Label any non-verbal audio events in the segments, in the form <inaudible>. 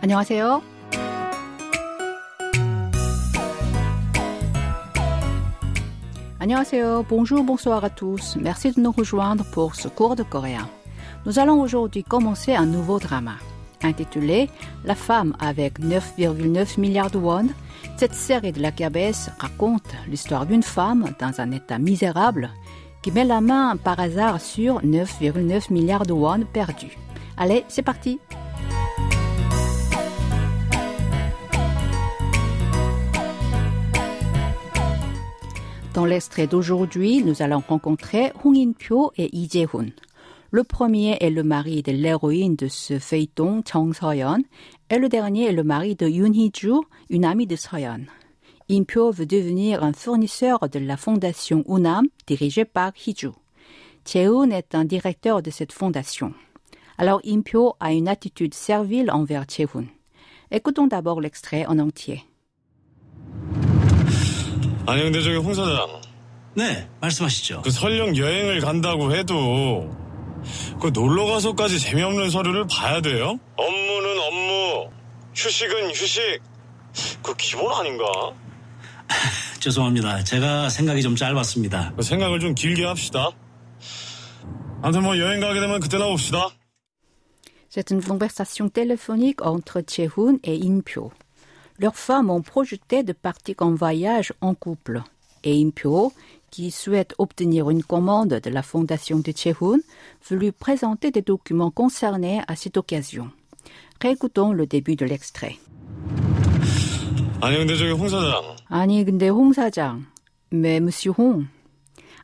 안녕하세요. 안녕하세요. Bonjour, bonsoir à tous. Merci de nous rejoindre pour ce cours de coréen. Nous allons aujourd'hui commencer un nouveau drama intitulé La femme avec 9,9 milliards de won. Cette série de la KBS raconte l'histoire d'une femme dans un état misérable qui met la main par hasard sur 9,9 milliards de won perdus. Allez, c'est parti! Dans l'extrait d'aujourd'hui, nous allons rencontrer Hong In-pyo et Lee Jae-hoon. Le premier est le mari de l'héroïne de ce feuilleton, Chang So-yeon, et le dernier est le mari de Yoon Hee-ju, une amie de So-yeon. In-pyo veut devenir un fournisseur de la fondation UNAM, dirigée par Hee-ju. Jae-hoon est un directeur de cette fondation. Alors In-pyo a une attitude servile envers Jae-hoon. Écoutons d'abord l'extrait en entier. 아니 근데 저기 홍 사장 네, 말씀하시죠. 그 설령 여행을 간다고 해도 그 놀러 가서까지 재미없는 서류를 봐야 돼요? 업무는 업무, 휴식은 휴식. 그 기본 아닌가? <laughs> 죄송합니다. 제가 생각이 좀 짧았습니다. 그 생각을 좀 길게 합시다. 아무튼 뭐 여행 가게 되면 그때나 봅시다. C'est une conversation téléphonique entre Chehun et In-pyo. Leurs femmes ont projeté de partir en voyage en couple. Et In-pyo, qui souhaite obtenir une commande de la fondation de Chehun, veut lui présenter des documents concernés à cette occasion. Réécoutons le début de l'extrait. 아니 근데 저기 홍 사장 아니, 근데 홍 사장. Mais monsieur Hong.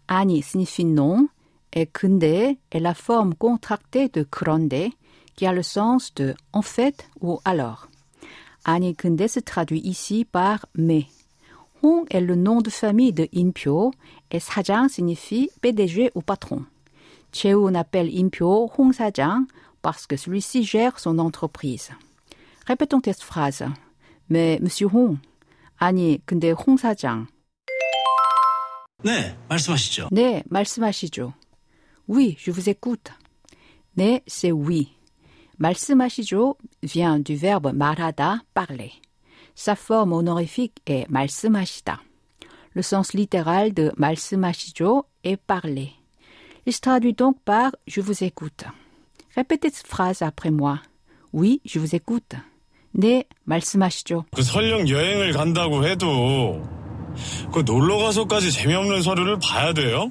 아니 signifie non et 근데 est la forme contractée de 그런데 qui a le sens de en fait ou alors. 아니 근데 se traduit ici par mais. Hong est le nom de famille de In-pyo et 사장 signifie PDG ou patron. Cheun appelle In-pyo Hong 사장 parce que celui-ci gère son entreprise. Répétons cette phrase. Mais monsieur Hong. 아니 근데 홍 사장. 네, 말씀하시죠. 네, 말씀하시죠. Oui, je vous écoute. 네, c'est oui. 말씀하시죠 vient du verbe 말하다, parler. Sa forme honorifique est 말씀하시다. Le sens littéral de 말씀하시죠 est parler. Il se traduit donc par je vous écoute. Répétez cette phrase après moi. Oui, je vous écoute. 네, 말씀하시죠. 그 설령 여행을 간다고 해도 그 놀러 가서까지 재미없는 서류를 봐야 돼요?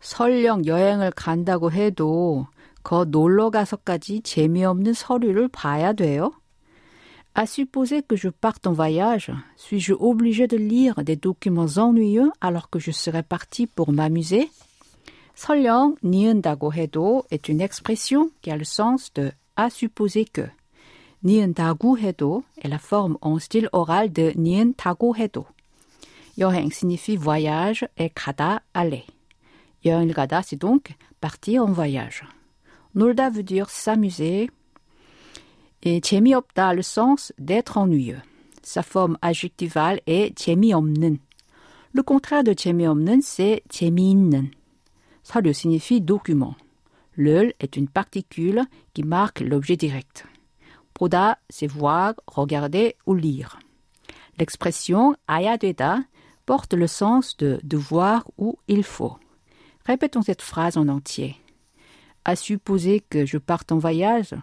설령 여행을 간다고 해도 거 놀러 가서까지 재미없는 서류를 봐야 돼요? À supposer que je parte en voyage, suis-je obligé de lire des documents ennuyeux alors que je serais parti pour m'amuser? 설령 니은다고 해도 est une expression qui a le sens de à supposer que. 니은다고 해도 est la forme en style oral de 니은다고 해도. 여행 signifie voyage et 가다 aller. 여행을 가다 c'est donc partir en voyage. 놀다 veut dire s'amuser. Et 재미없다 a le sens d'être ennuyeux. Sa forme adjectivale est 재미없는. Le contraire de 재미없는, c'est 재미있는. 서류 signifie document. Le est une particule qui marque l'objet direct. 보다, c'est voir, regarder ou lire. L'expression 아야 되다 porte le sens de devoir ou il faut. Répétons cette phrase en entier. À supposer que je parte en voyage,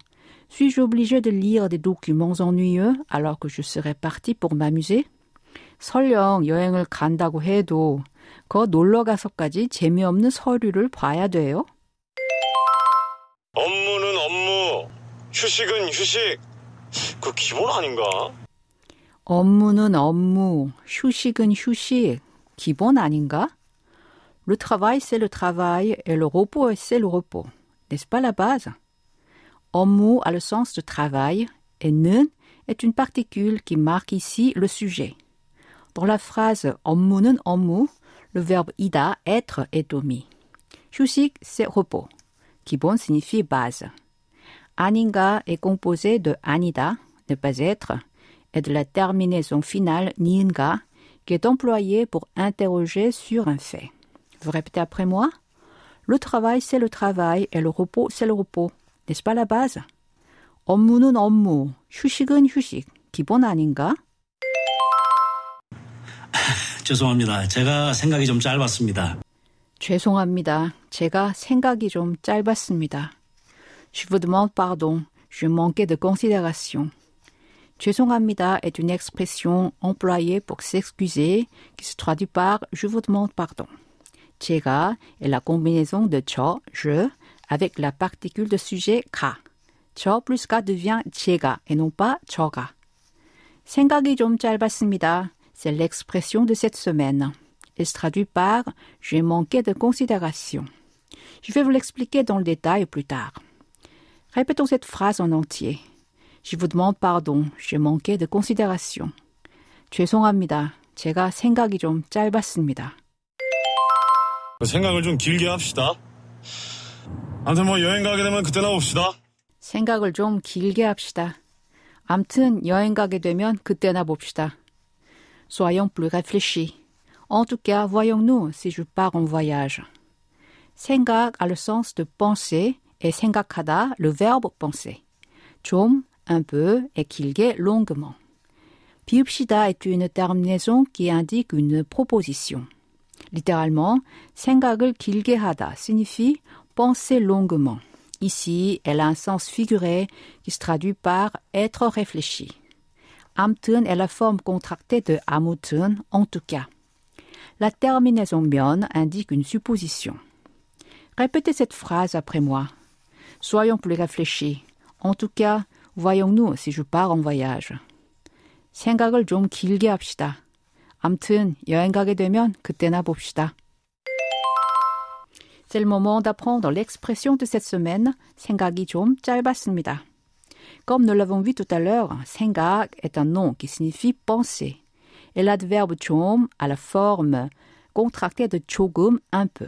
suis-je obligé de lire des documents ennuyeux alors que je serais parti pour m'amuser? 설령 여행을 간다고 해도 거 놀러 가서까지 재미없는 서류를 봐야 돼요? 업무는 업무, 휴식은 휴식. 그 기본 아닌가? 업무는 업무, 휴식은 휴식. 기본 아닌가? Le travail, c'est le travail et le repos, c'est le repos. N'est-ce pas la base? Homo a le sens de travail et nun est une particule qui marque ici le sujet. Dans la phrase homo nun homo, le verbe ida être est omis. Shusik c'est repos. Kibon signifie base. Aninga est composé de anida, ne pas être, et de la terminaison finale ninga, qui est employée pour interroger sur un fait. Vous répétez après moi? Le travail, c'est le travail, et le repos, c'est le repos. N'est-ce pas la base? 업무는 업무, 휴식은 휴식. 기본 아닌가? <laughs> 죄송합니다. 제가 생각이 좀 짧았습니다. 죄송합니다. 제가 생각이 좀 짧았습니다. Je vous demande pardon. Je manquais de considération. 죄송합니다 est une expression employée pour s'excuser qui se traduit par je vous demande pardon. 제가 est la combinaison de 저, je avec la particule de sujet 가. 저 plus 가 devient 제가 et non pas 저가. 생각이 좀 짧았습니다. C'est l'expression de cette semaine. Elle se traduit par j'ai manqué de considération. Je vais vous l'expliquer dans le détail plus tard. Répétons cette phrase en entier. Je vous demande pardon. J'ai manqué de considération. 죄송합니다. 제가 생각이 좀 짧았습니다. 생각을 좀 길게 합시다. 아무튼 뭐 여행 가게 되면 그때나 봅시다. 생각을 좀 길게 합시다. 암튼 여행 가게 되면 그때나 봅시다. Soyons plus réfléchis. En tout cas, voyons-nous si je pars en voyage. 생각 a le sens de penser et 생각하다 le verbe penser. 좀, un peu et 길게 longuement. 비읍시다 est une terminaison qui indique une proposition. Littéralement, 생각을 길게 하다 signifie penser longuement. Ici, elle a un sens figuré qui se traduit par être réfléchi. 암튼 est la forme contractée de 아무튼, en tout cas. La terminaison 면 indique une supposition. Répétez cette phrase après moi. Soyons plus réfléchis. En tout cas, voyons-nous si je pars en voyage. 생각을 좀 길게 합시다. 암튼 여행 가게 되면 그때나 봅시다. C'est le moment d'apprendre l'expression de cette semaine. 생각이 좀 짧았습니다. Comme nous l'avons vu tout à l'heure, 생각 est un nom qui signifie penser. Et l'adverbe 좀 a la forme contractée de 조금, un peu.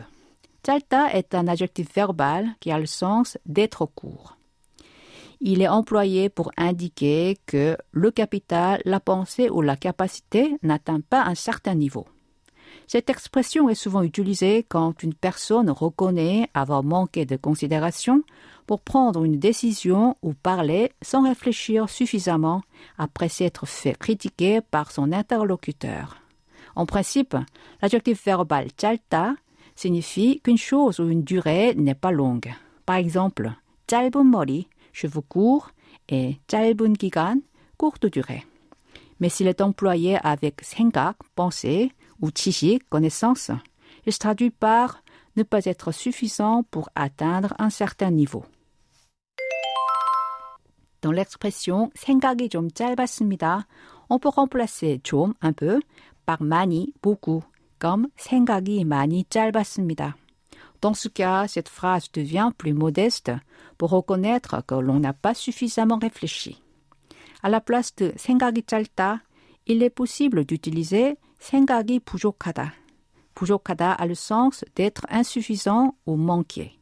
짧다 est un adjectif verbal qui a le sens d'être court. Il est employé pour indiquer que le capital, la pensée ou la capacité n'atteint pas un certain niveau. Cette expression est souvent utilisée quand une personne reconnaît avoir manqué de considération pour prendre une décision ou parler sans réfléchir suffisamment après s'être fait critiquer par son interlocuteur. En principe, l'adjectif verbal 짧다 signifie qu'une chose ou une durée n'est pas longue. Par exemple, 짧은 머리, cheveux courts, et 짧은 기간, courte durée. Mais s'il est employé avec 생각, pensée, ou 지식, connaissance, il se traduit par ne pas être suffisant pour atteindre un certain niveau. Dans l'expression 생각이 좀 짧았습니다, on peut remplacer 좀 un peu par 많이 beaucoup, comme 생각이 많이 짧았습니다. Dans ce cas, cette phrase devient plus modeste pour reconnaître que l'on n'a pas suffisamment réfléchi. À la place de 생각이 짧다, il est possible d'utiliser 생각이 부족하다. 부족하다 a le sens d'être insuffisant ou manqué.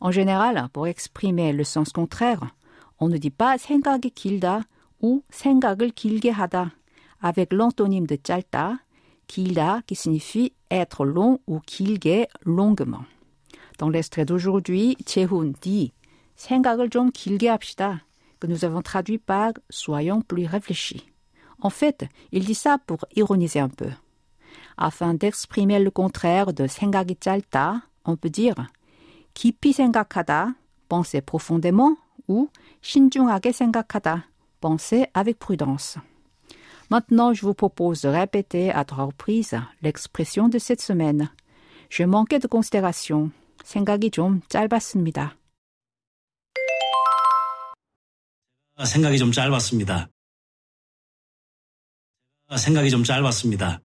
En général, pour exprimer le sens contraire, on ne dit pas 생각이 길다 ou 생각을 길게 하다 avec l'antonyme de 짧다, 길다 qui signifie être long ou 길게 longuement. Dans l'extrait d'aujourd'hui, Chehun dit 생각을 좀 길게 합시다 que nous avons traduit par soyons plus réfléchis. En fait, il dit ça pour ironiser un peu. Afin d'exprimer le contraire de 생각이 짧다, on peut dire 깊이 생각하다, penser profondément, ou 신중하게 생각하다, penser avec prudence. Maintenant, je vous propose de répéter à trois reprises l'expression de cette semaine. Je manquais de considération. 생각이 좀 짧았습니다. 생각이 좀 짧았습니다. 생각이 좀 짧았습니다.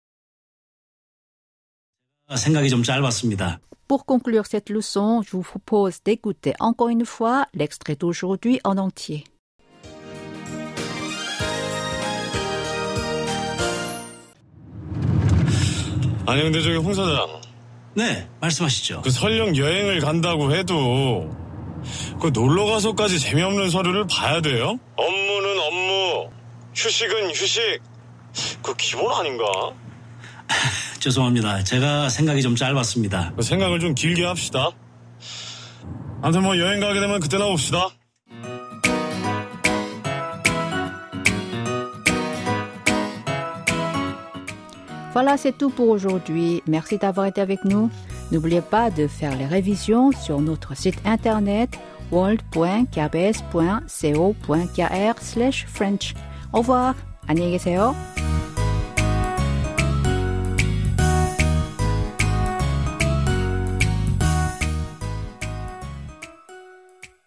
생각이 좀 짧았습니다. Pour conclure cette leçon, je vous propose d'écouter encore une fois l'extrait d'aujourd'hui en entier. 아니 근데 저기 홍 사장 네, 말씀하시죠. 그 설령 여행을 간다고 해도 그 놀러 가서까지 재미없는 서류를 봐야 돼요? 업무는 업무, 휴식은 휴식. 그 기본 아닌가? <laughs> 죄송합니다. 제가 생각이 좀 짧았습니다. 그 생각을 좀 길게 합시다. 아무튼 뭐 여행 가게 되면 그때나 봅시다. Voilà, c'est tout pour aujourd'hui. Merci d'avoir été avec nous. N'oubliez pas de faire les révisions sur notre site internet world.kbs.co.kr/french. Au revoir. 안녕히 계세요.